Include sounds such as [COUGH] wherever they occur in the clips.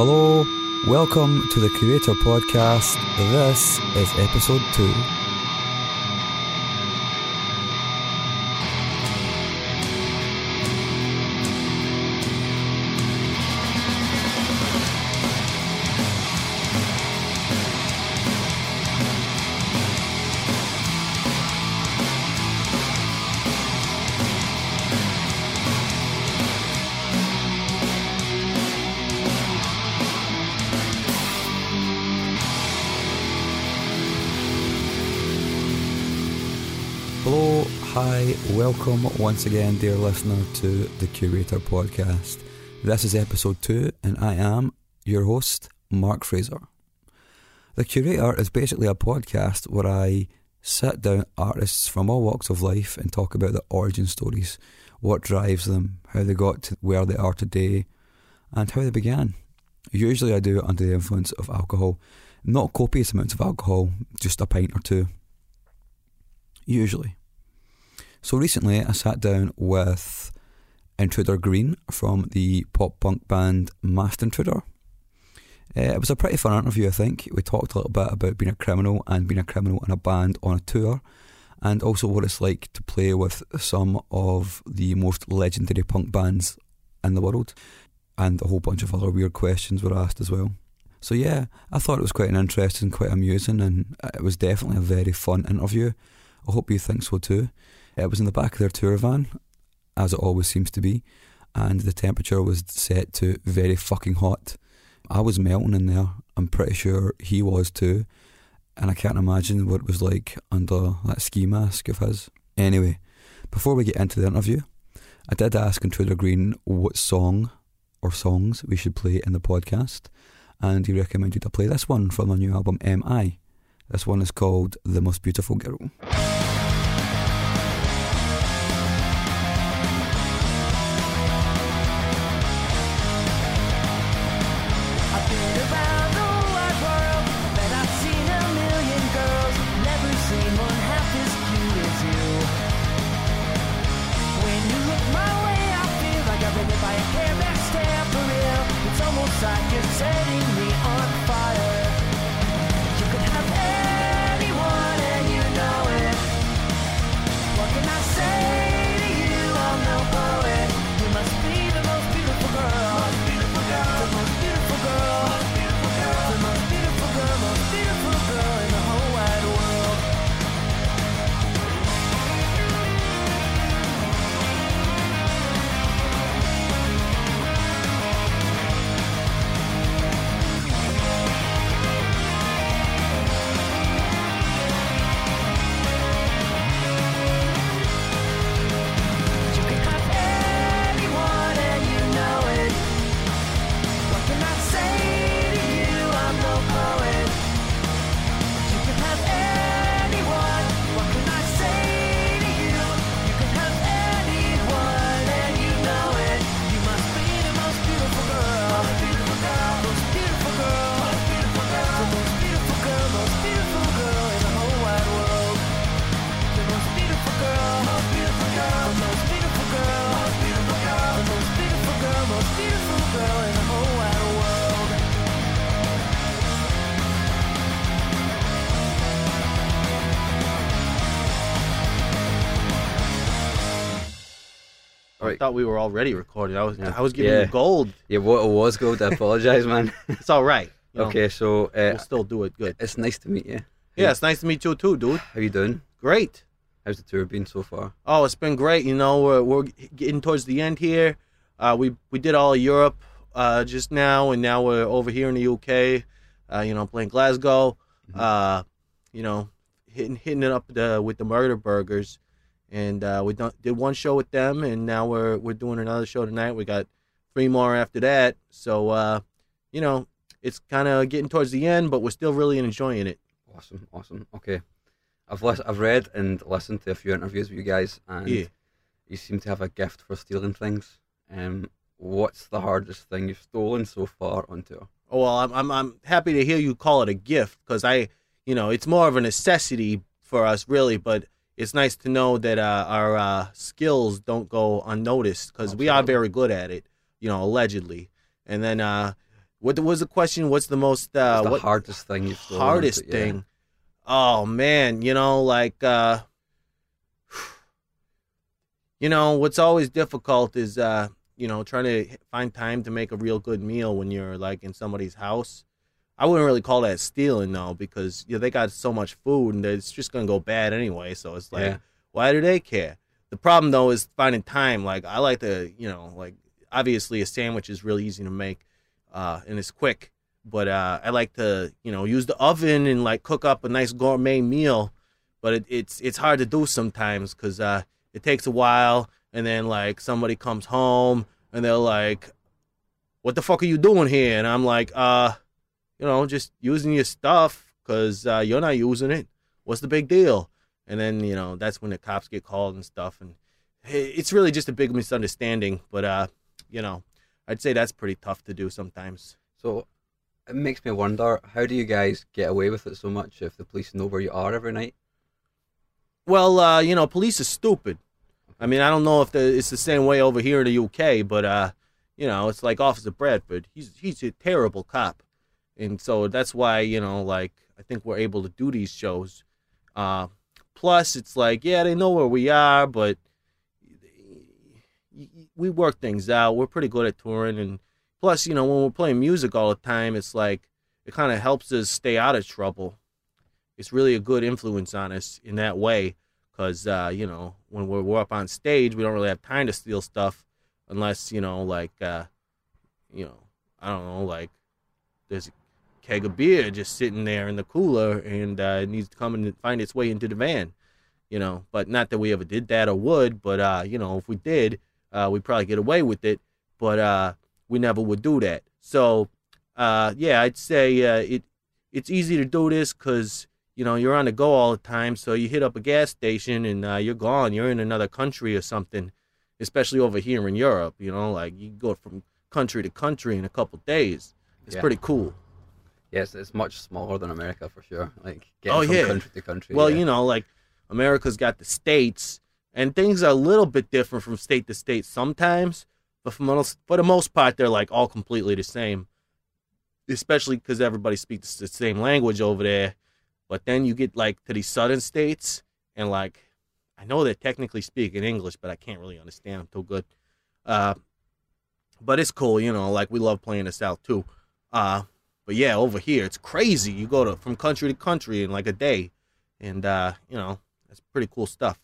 Hello, welcome to the Curator Podcast. This is episode 2. Hi, welcome once again, dear listener, to the Curator Podcast. This is episode 2, and I am your host, Mark Fraser. The Curator is basically a podcast where I sit down artists from all walks of life and talk about their origin stories, what drives them, how they got to where they are today, and how they began. Usually I do it under the influence of alcohol, not copious amounts of alcohol, just a pint or two. Usually. So recently I sat down with Intruder Green from the pop punk band Masked Intruder. Uh, it was a pretty fun interview, I think. We talked a little bit about being a criminal and being a criminal in a band on a tour, and also what it's like to play with some of the most legendary punk bands in the world. And a whole bunch of other weird questions were asked as well. So, yeah, I thought it was quite an interesting, quite amusing, and it was definitely a very fun interview. I hope you think so too. It was in the back of their tour van, as it always seems to be, and the temperature was set to very fucking hot. I was melting in there. I'm pretty sure he was too, and I can't imagine what it was like under that ski mask of his. Anyway, before we get into the interview, I did ask Intruder Green what song or songs we should play in the podcast, and he recommended I play this one from the new album M.I. This one is called The Most Beautiful Girl. I thought we were already recording. I was I was giving Yeah. you gold. Yeah, what it was gold. I [LAUGHS] apologise, man. It's all right. You know, okay, so uh, we'll still do it good. it's nice to meet you. Yeah, it's nice to meet you too, dude. How you doing? Great. How's the tour been so far? Oh, it's been great. You know, we're, we're getting towards the end here. Uh, we we did all of Europe uh, just now, and now we're over here in the UK. Uh, you know, playing Glasgow. Uh, you know, hitting hitting it up the, with the Murderburgers, and uh, we done, did one show with them, and now we're we're doing another show tonight. We got three more after that. So uh, you know, it's kind of getting towards the end, but we're still really enjoying it. Awesome, awesome. Okay, I've lis- I've read and listened to a few interviews with you guys, and Yeah. you seem to have a gift for stealing things. Um, what's the hardest thing you've stolen so far on tour? Oh, well, I'm I'm I'm happy to hear you call it a gift because I, you know, it's more of a necessity for us really, but it's nice to know that uh, our uh, skills don't go unnoticed because we are very good at it, you know, allegedly. And then, uh, what was the question? What's the most uh, What's the what hardest thing you've on hardest? Yeah. thing? Oh man, you know, like uh, [SIGHS] you know, what's always difficult is uh, you know, trying to find time to make a real good meal when you're like in somebody's house. I wouldn't really call that stealing though, because you know, they got so much food and it's just gonna go bad anyway. So it's like, Yeah. why do they care? The problem though is finding time. Like I like to, you know, like obviously a sandwich is really easy to make, uh, and it's quick. But uh, I like to, you know, use the oven and like cook up a nice gourmet meal. But it, it's it's hard to do sometimes because uh, it takes a while, and then like somebody comes home and they're like, "What the fuck are you doing here?" And I'm like, "Uh, you know, just using your stuff because uh, you're not using it. What's the big deal?" And then you know that's when the cops get called and stuff, and hey, it's really just a big misunderstanding. But uh, you know, I'd say that's pretty tough to do sometimes. So it makes me wonder, how do you guys get away with it so much if the police know where you are every night? Well, uh, you know, police are stupid. I mean, I don't know if the, it's the same way over here in the UK, but uh, you know, it's like Officer Bradford. He's he's a terrible cop, and so that's why you know, like I think we're able to do these shows. Uh, plus, it's like yeah, they know where we are, but we work things out. We're pretty good at touring, and plus, you know, when we're playing music all the time, it's like it kind of helps us stay out of trouble. It's really a good influence on us in that way, because uh, you know, when we're, we're up on stage, we don't really have time to steal stuff, unless you know, like, uh, you know, I don't know, like, there's a keg of beer just sitting there in the cooler, and uh, it needs to come and find its way into the van. You know, but not that we ever did that or would, but uh, you know, if we did, uh, we'd probably get away with it, but uh, we never would do that. So, uh, yeah, I'd say uh, it it's easy to do this because you know you're on the go all the time. So you hit up a gas station and uh, you're gone. You're in another country or something, especially over here in Europe. You know, like you go from country to country in a couple days. It's Yeah. pretty cool. Yes, it's much smaller than America for sure. Like getting Oh, from yeah. country to country. Well, yeah. you know, like America's got the states, and things are a little bit different from state to state sometimes. But for most, for the most part, they're like all completely the same. Especially because everybody speaks the same language over there. But then you get like to these southern states, and like I know they're technically speaking English, but I can't really understand them too good. Uh, but it's cool, you know. Like we love playing the South too. Uh, but yeah, over here it's crazy. You go to from country to country in like a day, and uh, you know that's pretty cool stuff.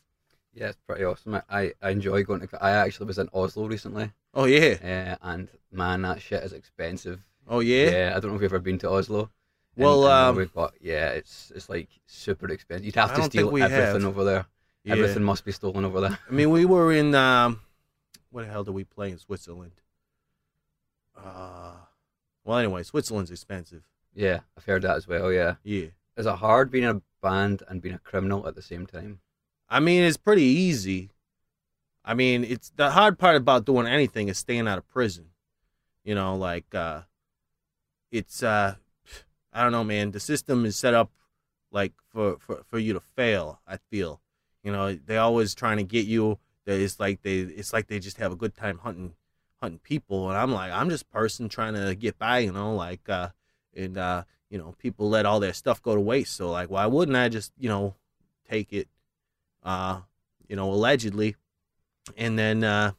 yeah, it's pretty awesome. I- I, enjoy going to. I actually was in Oslo recently, Oh yeah, uh, and man, that shit is expensive. oh yeah. Yeah, I don't know if you've ever been to Oslo. Well, um, Norway, but yeah, it's it's like super expensive. You'd have I to steal everything have. over there. Yeah. Everything must be stolen over there. I mean, we were in um, what the hell did we play in Switzerland? Uh, well, anyway, Switzerland's expensive. Yeah, I've heard that as well. Yeah, Yeah, is it hard being in a band and being a criminal at the same time? I mean it's pretty easy. I mean, it's the hard part about doing anything is staying out of prison. You know, like uh, it's uh, I don't know, man. The system is set up like for for for you to fail. I feel, you know, they always trying to get you. That it's like they it's like they just have a good time hunting hunting people, and I'm like I'm just person trying to get by. You know, like uh, and uh, you know, people let all their stuff go to waste. So like, why wouldn't I just you know take it? Uh, you know, allegedly, and then uh,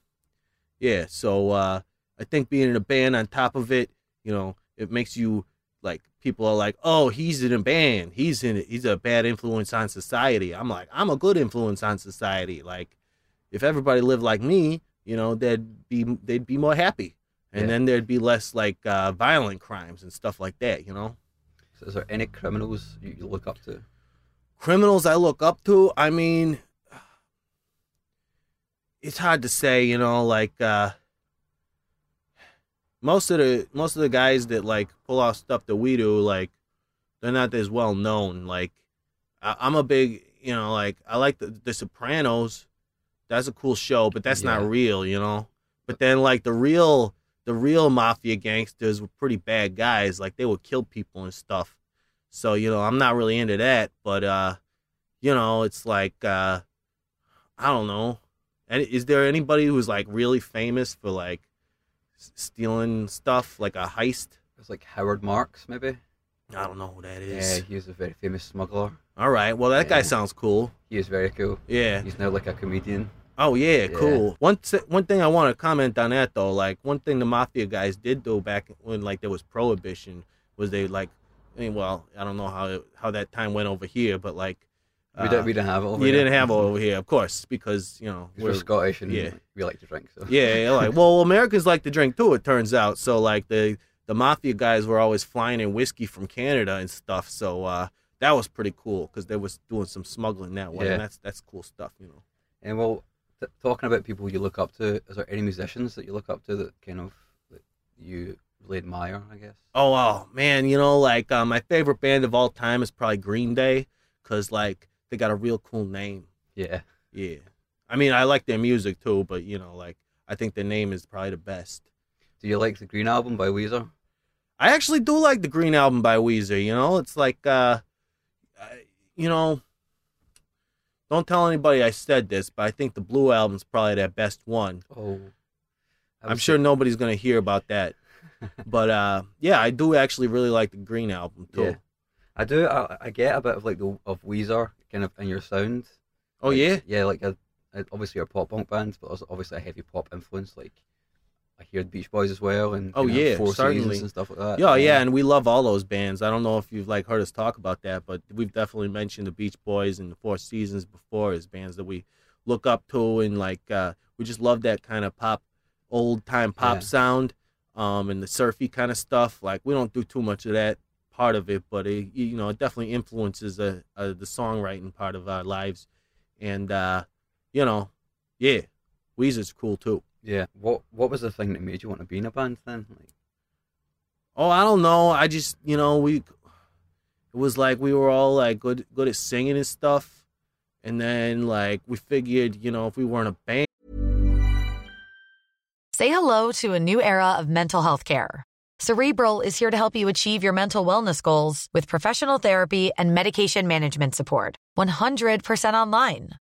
yeah. So uh, I think being in a band on top of it, you know, it makes you like people are like, oh, he's in a band, he's in, he's a bad influence on society. I'm like, I'm a good influence on society. Like, if everybody lived like me, you know, they'd be they'd be more happy, and Yeah. then there'd be less like uh, violent crimes and stuff like that. You know, So is there any criminals you, look up to? criminals I look up to. I mean, it's hard to say, you know, like uh most of the most of the guys that like pull off stuff that we do, like they're not as well known. Like I, I'm a big, you know, like I like the, the Sopranos. That's a cool show, but that's Yeah. not real, you know. But then like the real the real mafia gangsters were pretty bad guys. Like they would kill people and stuff. So you know, I'm not really into that. But uh, you know, it's like uh, I don't know. And is there anybody who's like really famous for like stealing stuff, like a heist? It's like Howard Marks, maybe. I don't know who that is. Yeah, he was a very famous smuggler. All right. Well, that guy sounds cool. He was very cool. Yeah. He's now like a comedian. Oh yeah, Yeah. cool. One one thing I want to comment on that though, like one thing the mafia guys did though back when like there was prohibition was they like, I mean, well, I don't know how it, how that time went over here, but like We uh, don't. We didn't have it. Over you here. didn't have it [LAUGHS] over here, of course, because you know We're, Scottish and yeah. we like to drink. So yeah, yeah, like well, Americans like to drink too. It turns out. So like the the mafia guys were always flying in whiskey from Canada and stuff. So uh, that was pretty cool because they was doing some smuggling that way. Yeah. And that's that's cool stuff, you know. And well, t- talking about people you look up to, is there any musicians that you look up to that kind of that you really admire? I guess. Oh, wow, man, you know, like uh, my favorite band of all time is probably Green Day because like they got a real cool name. Yeah. Yeah, I mean, I like their music too, but you know, like I think their name is probably the best. Do you like the Green album by Weezer? I actually do like the Green album by Weezer. You know, it's like, uh, you know, don't tell anybody I said this, but I think the Blue album's probably their best one. Oh. I'm sure nobody's gonna hear about that, [LAUGHS] but uh, yeah, I do actually really like the Green album too. Yeah. I do. I, I get a bit of like the of Weezer kind of in your sound. Oh Like, yeah, Yeah, like a, obviously a pop punk band, but also obviously a heavy pop influence. Like I hear the Beach Boys as well, and Oh, you know, yeah, Four certainly. Seasons and stuff like that. yeah, Um, yeah, and we love all those bands. I don't know if you've like heard us talk about that, but we've definitely mentioned the Beach Boys and the Four Seasons before as bands that we look up to, and like uh, we just love that kind of pop, old time pop Yeah. sound, um, and the surfy kind of stuff. Like we don't do too much of that part of it, but it you know it definitely influences uh, uh, the songwriting part of our lives, and uh, you know, yeah, Weezer's cool too. Yeah. What What was the thing that made you want to be in a band then? Like, Oh, I don't know. I just, you know, we it was like we were all like good good at singing and stuff. And then like we figured, you know, if we weren't a band Say hello to a new era of mental health care. Cerebral is here to help you achieve your mental wellness goals with professional therapy and medication management support. 100% online.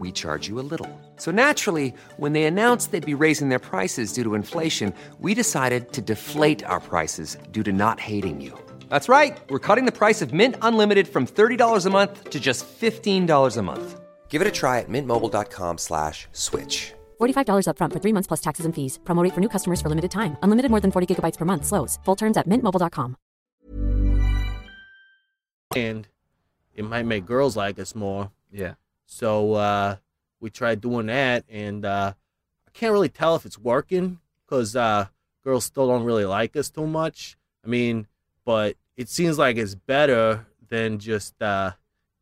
we charge you a little. So naturally, when they announced they'd be raising their prices due to inflation, we decided to deflate our prices due to not hating you. That's right. We're cutting the price of Mint Unlimited from $30 a month to just $15 a month. Give it a try at mintmobile.com slash switch. $45 upfront for three months plus taxes and fees. Promo rate for new customers for limited time. Unlimited more than 40 gigabytes per month. Slows. Full terms at mintmobile.com. and it might make girls like us more. yeah. So uh we tried doing that and uh I can't really tell if it's working cuz uh girls still don't really like us too much. I mean, but it seems like it's better than just uh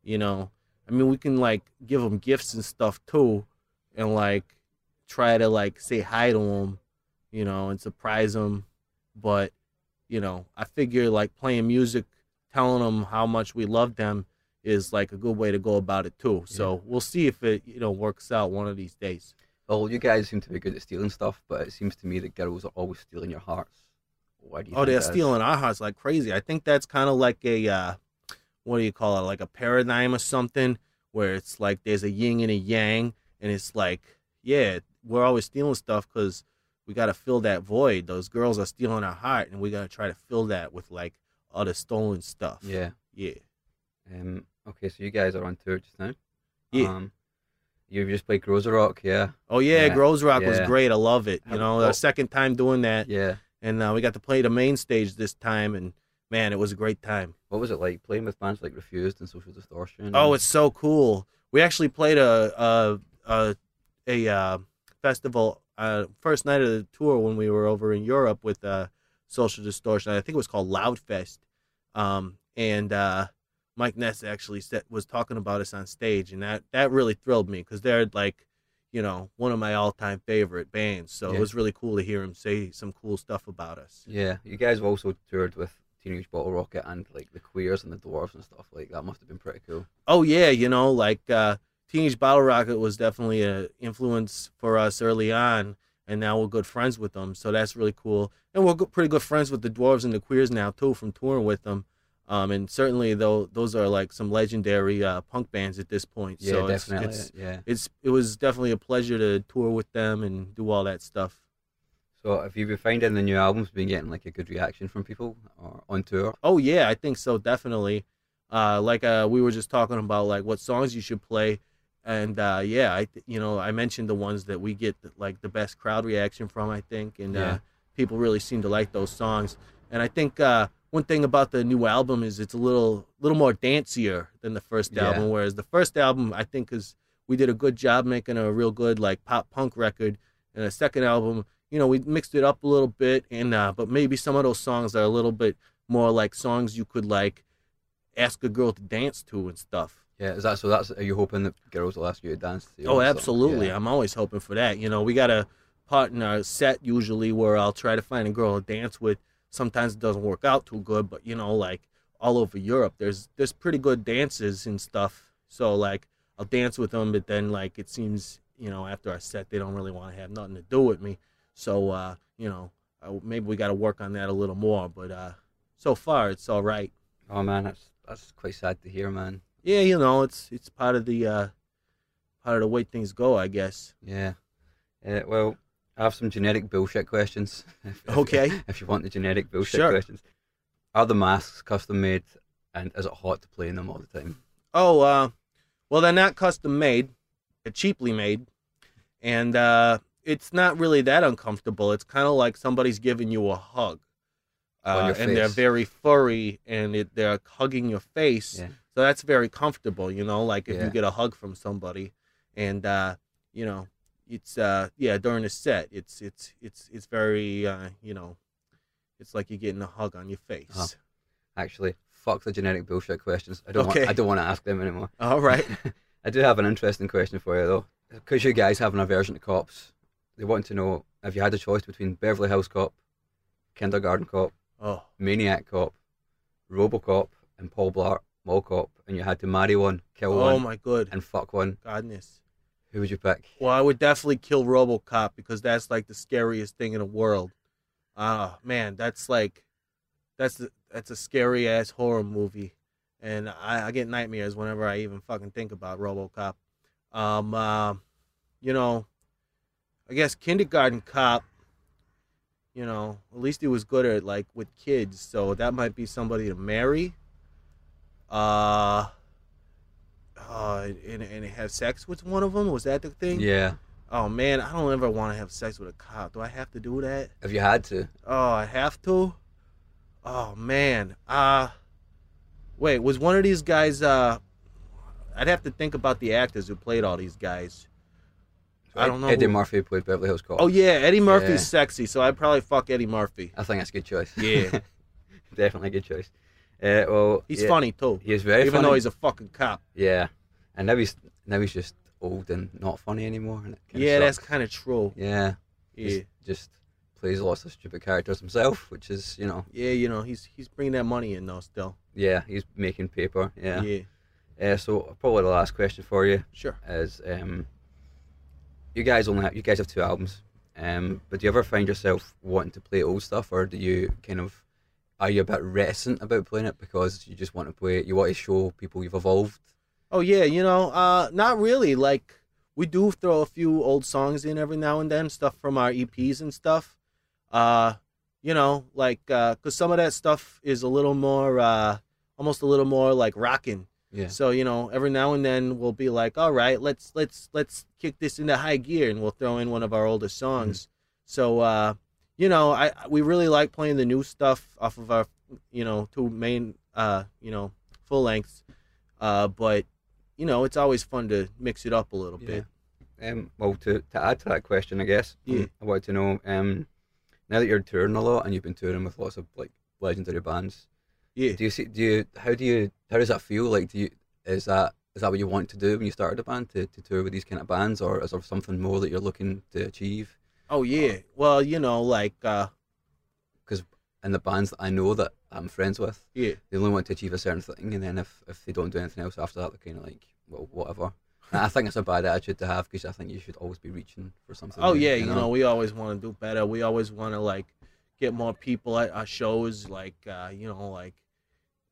you know, I mean we can like give them gifts and stuff too and like try to like say hi to them, you know, and surprise them. But you know, I figure like playing music, telling them how much we love them is like a good way to go about it too. So we'll see if it you know works out one of these days. Well, you guys seem to be good at stealing stuff, but it seems to me that girls are always stealing your hearts. Why do you? Oh, they're stealing our hearts like crazy. I think that's kind of like a uh, what do you call it, like a paradigm or something, where it's like there's a yin and a yang, and it's like, yeah, we're always stealing stuff because we got to fill that void. Those girls are stealing our heart, and we got to try to fill that with like other stolen stuff. Yeah. yeah, Um, okay, so you guys are on tour just now. Yeah. Um, you just played Groezrock, yeah. Oh yeah, Yeah, Rock was great. I love it. You know, our second time doing that, Yeah. and uh, we got to play the main stage this time, and man, it was a great time. What was it like playing with bands like Refused and Social Distortion? Oh, and- it's so cool. We actually played a a a, a uh, festival uh, first night of the tour when we were over in Europe with uh, Social Distortion. I think it was called Loudfest, um, and uh, Mike Ness actually said, was talking about us on stage, and that that really thrilled me because they're like, you know, one of my all time favorite bands. So Yeah. it was really cool to hear him say some cool stuff about us. Yeah, you guys have also toured with Teenage Bottle Rocket and like the Queers and the Dwarves and stuff like that. Must have been pretty cool. Oh yeah, you know, like uh, Teenage Bottle Rocket was definitely a influence for us early on, and now we're good friends with them. So that's really cool, and we're good, pretty good friends with the Dwarves and the Queers now too, from touring with them. Um, and certainly though those are like some legendary uh, punk bands at this point. Yeah, so definitely. It's, yeah. it's it was definitely a pleasure to tour with them and do all that stuff. So have you been finding the new albums been getting like a good reaction from people or on tour? Oh yeah, I think so definitely. Uh, like uh, we were just talking about like what songs you should play, and uh, yeah, I you know I mentioned the ones that we get like the best crowd reaction from. I think, and Yeah. uh, people really seem to like those songs. And I think uh, one thing about the new album is it's a little little more dancier than the first Yeah. album. Whereas the first album, I think, is we did a good job making a real good like pop punk record. And the second album, you know, we mixed it up a little bit, and uh, but maybe some of those songs are a little bit more like songs you could like ask a girl to dance to and stuff. Yeah, is that so? That's are you hoping that girls will ask you to dance? To Oh, absolutely. Yeah. I'm always hoping for that. You know, we got a part in our set usually where I'll try to find a girl to dance with. Sometimes it doesn't work out too good, but you know, like all over Europe, there's there's pretty good dances and stuff. So like I'll dance with them, but then like it seems you know after our set they don't really want to have nothing to do with me. So uh, you know uh, maybe we got to work on that a little more. But uh, so far it's all right. Oh man, that's that's quite sad to hear, man. Yeah, you know it's it's part of the uh, part of the way things go, I guess. Yeah. Uh, well, I have some generic bullshit questions. [LAUGHS] if- if- Okay. If you want the generic bullshit Sure. questions, are the masks custom made, and is it hot to play in them all the time? Oh, uh, well, they're not custom made. They're cheaply made, and uh, it's not really that uncomfortable. It's kind of like somebody's giving you a hug, uh, and they're very furry, and it, they're hugging your face. Yeah. So that's very comfortable, you know. Like if Yeah. you get a hug from somebody, and uh, you know, it's uh, yeah during the set, it's it's it's it's very uh, you know, it's like you're getting a hug on your face. Uh-huh. Actually, fuck the genetic bullshit questions. I don't Okay. want. I don't want to ask them anymore. [LAUGHS] All right. [LAUGHS] I do have an interesting question for you though, because you guys have an aversion to cops. They want to know if you had a choice between Beverly Hills Cop, Kindergarten Cop, Oh, Maniac Cop, RoboCop, and Paul Blart Mall Cop, and you had to marry one, kill oh one, my god and fuck one. godness. Who would you pick? Well, I would definitely kill RoboCop because that's like the scariest thing in the world. Ah, man, that's like, that's the, that's a scary ass horror movie, and I, I get nightmares whenever I even fucking think about RoboCop. Um, uh, you know, I guess Kindergarten Cop. You know, at least he was good at like with kids, so that might be somebody to marry. Uh, uh, and, and have sex with one of them? Was that the thing? Yeah, Oh man, I don't ever want to have sex with a cop. Do I have to do that? if you had to. Oh, I have to. Oh man. Uh wait, was one of these guys? Uh, I'd have to think about the actors who played all these guys. I don't know. Eddie who- Murphy played Beverly Hills Cop. Oh yeah, Eddie Murphy's Yeah. sexy, so I'd probably fuck Eddie Murphy. I think that's a good choice. Yeah. [LAUGHS] definitely a good choice. Uh, well, He's yeah, funny too, He is very even funny. though he's a fucking cop. yeah, and now he's now he's just old and not funny anymore. And it kinda Yeah, that's kind of true. yeah. Yeah, He's just plays lots of stupid characters himself, which is you know yeah, you know, he's he's bringing that money in though. Still, yeah he's making paper. Yeah. yeah, Uh, so probably the last question for you sure. is um, you guys only have, you guys have two albums. Um, but do you ever find yourself wanting to play old stuff, or do you kind of are you a bit reticent about playing it because you just want to play it? You want to show people you've evolved. Oh yeah, you know, uh, not really. Like we do throw a few old songs in every now and then, stuff from our EPs and stuff. Uh, you know, like uh 'cause some of that stuff is a little more, uh, almost a little more like rocking. Yeah. So you know, every now and then we'll be like, all right, let's let's let's kick this into high gear, and we'll throw in one of our oldest songs. So uh, you know, I we really like playing the new stuff off of our you know two main uh you know full lengths. Uh, but you know, it's always fun to mix it up a little bit. Um, well, to, to add to that question, I guess, um, Yeah. I wanted to know, um, now that you're touring a lot and you've been touring with lots of like legendary bands, Yeah. do you see? Do you? How do you? How does that feel? Like, do you? Is that is that what you want to do when you started a band to, to tour with these kind of bands, or is there something more that you're looking to achieve? Oh yeah. Well, you know, like uh, Because in the bands that I know that I'm friends with, yeah. they only want to achieve a certain thing, and then if, if they don't do anything else after that, they're kind of like, well, whatever. And I think it's a bad attitude to have because I think you should always be reaching for something. Oh new, yeah, you know, we always want to do better. We always want to like get more people at our shows. Like uh, you know, like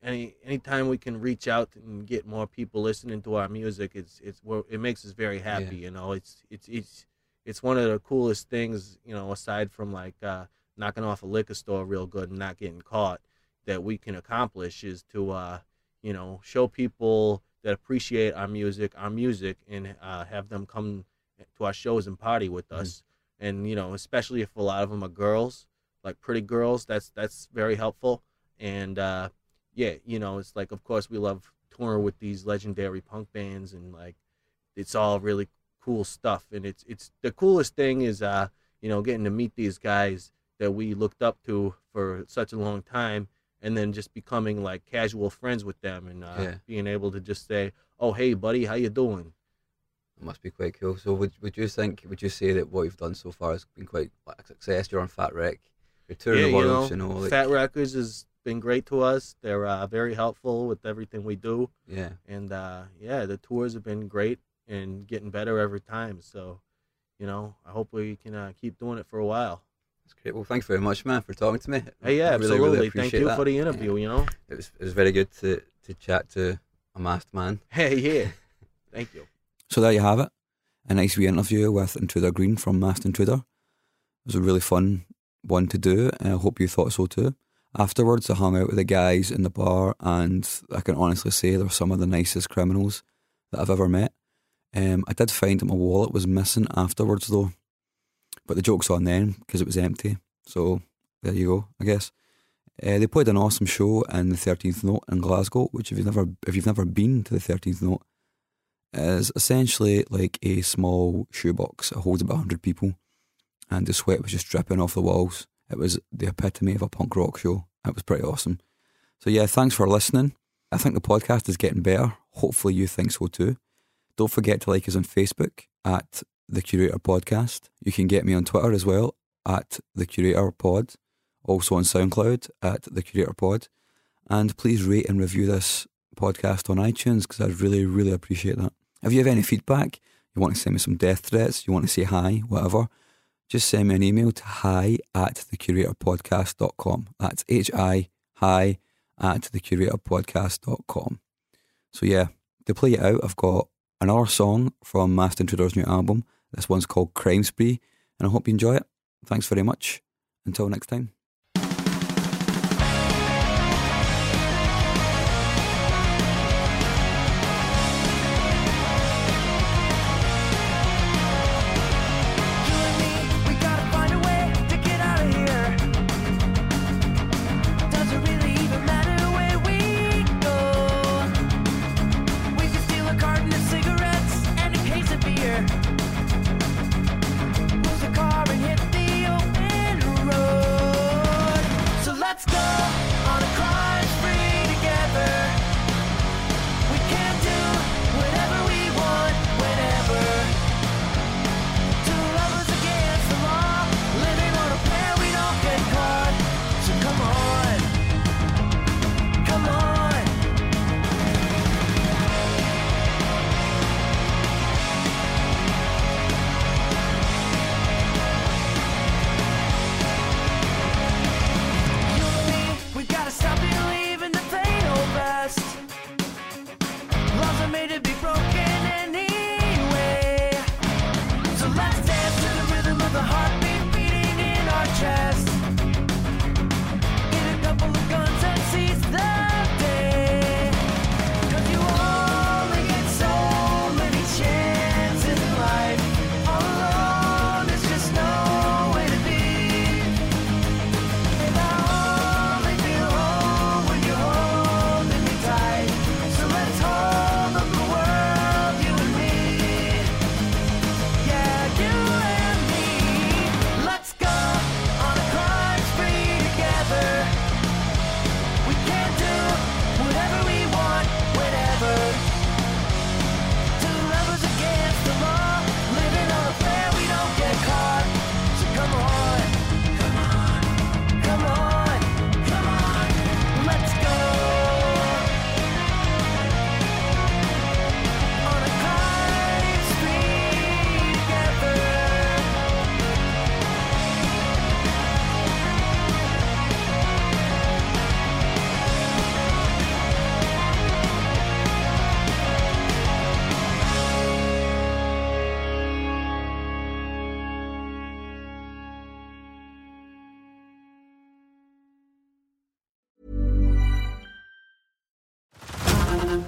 any anytime we can reach out and get more people listening to our music, it's it's it makes us very happy. You know, it's it's it's it's one of the coolest things. You know, aside from like uh, knocking off a liquor store real good and not getting caught, that we can accomplish is to uh, you know show people that appreciate our music, our music, and uh, have them come to our shows and party with us. And you know, especially if a lot of them are girls, like pretty girls, that's that's very helpful. And uh, yeah, you know, it's like of course we love touring with these legendary punk bands, and like it's all really cool stuff. And it's it's the coolest thing is uh, you know, getting to meet these guys that we looked up to for such a long time and then just becoming like casual friends with them and uh, Yeah. being able to just say, "Oh, hey, buddy, how you doing?" It must be quite cool. So would would you think? Would you say that what you've done so far has been quite a success? You're on Fat Wreck. You're touring the world. You know, like, Fat Wreck Chords has been great to us. They're uh, very helpful with everything we do, yeah. and uh, yeah, the tours have been great and getting better every time. So, you know, I hope we can uh, keep doing it for a while. That's great. Well, thanks very much, man, for talking to me. Hey, yeah, I really, absolutely. really Thank you that. for the Yeah. interview. You know, It was it was very good to to chat to a masked man. [LAUGHS] hey, yeah, thank you. So there you have it. A nice wee interview with Intruder Green from Masked Intruder. It was a really fun one to do, and I hope you thought so too. Afterwards, I hung out with the guys in the bar, and I can honestly say they're some of the nicest criminals that I've ever met. Um, I did find that my wallet was missing afterwards, though, but the joke's on them because it was empty. So there you go, I guess. Uh, they played an awesome show in the Thirteenth Note in Glasgow, which if you've never if you've never been to the Thirteenth Note, is essentially like a small shoebox. It holds about 100 people, and the sweat was just dripping off the walls. It was the epitome of a punk rock show. It was pretty awesome. So, yeah, thanks for listening. I think the podcast is getting better. Hopefully, you think so too. Don't forget to like us on Facebook at The Curator Podcast. You can get me on Twitter as well at The Curator Pod. Also on SoundCloud at The Curator Pod. And please rate and review this podcast on iTunes because I'd really, really appreciate that. If you have any feedback, you want to send me some death threats, you want to say hi, whatever, just send me an email to hi at thecuratorpodcast.com. That's H I hi at thecuratorpodcast.com. So yeah, to play it out, I've got another song from Masked Intruder's new album. This one's called Crime Spree, and I hope you enjoy it. Thanks very much. Until next time.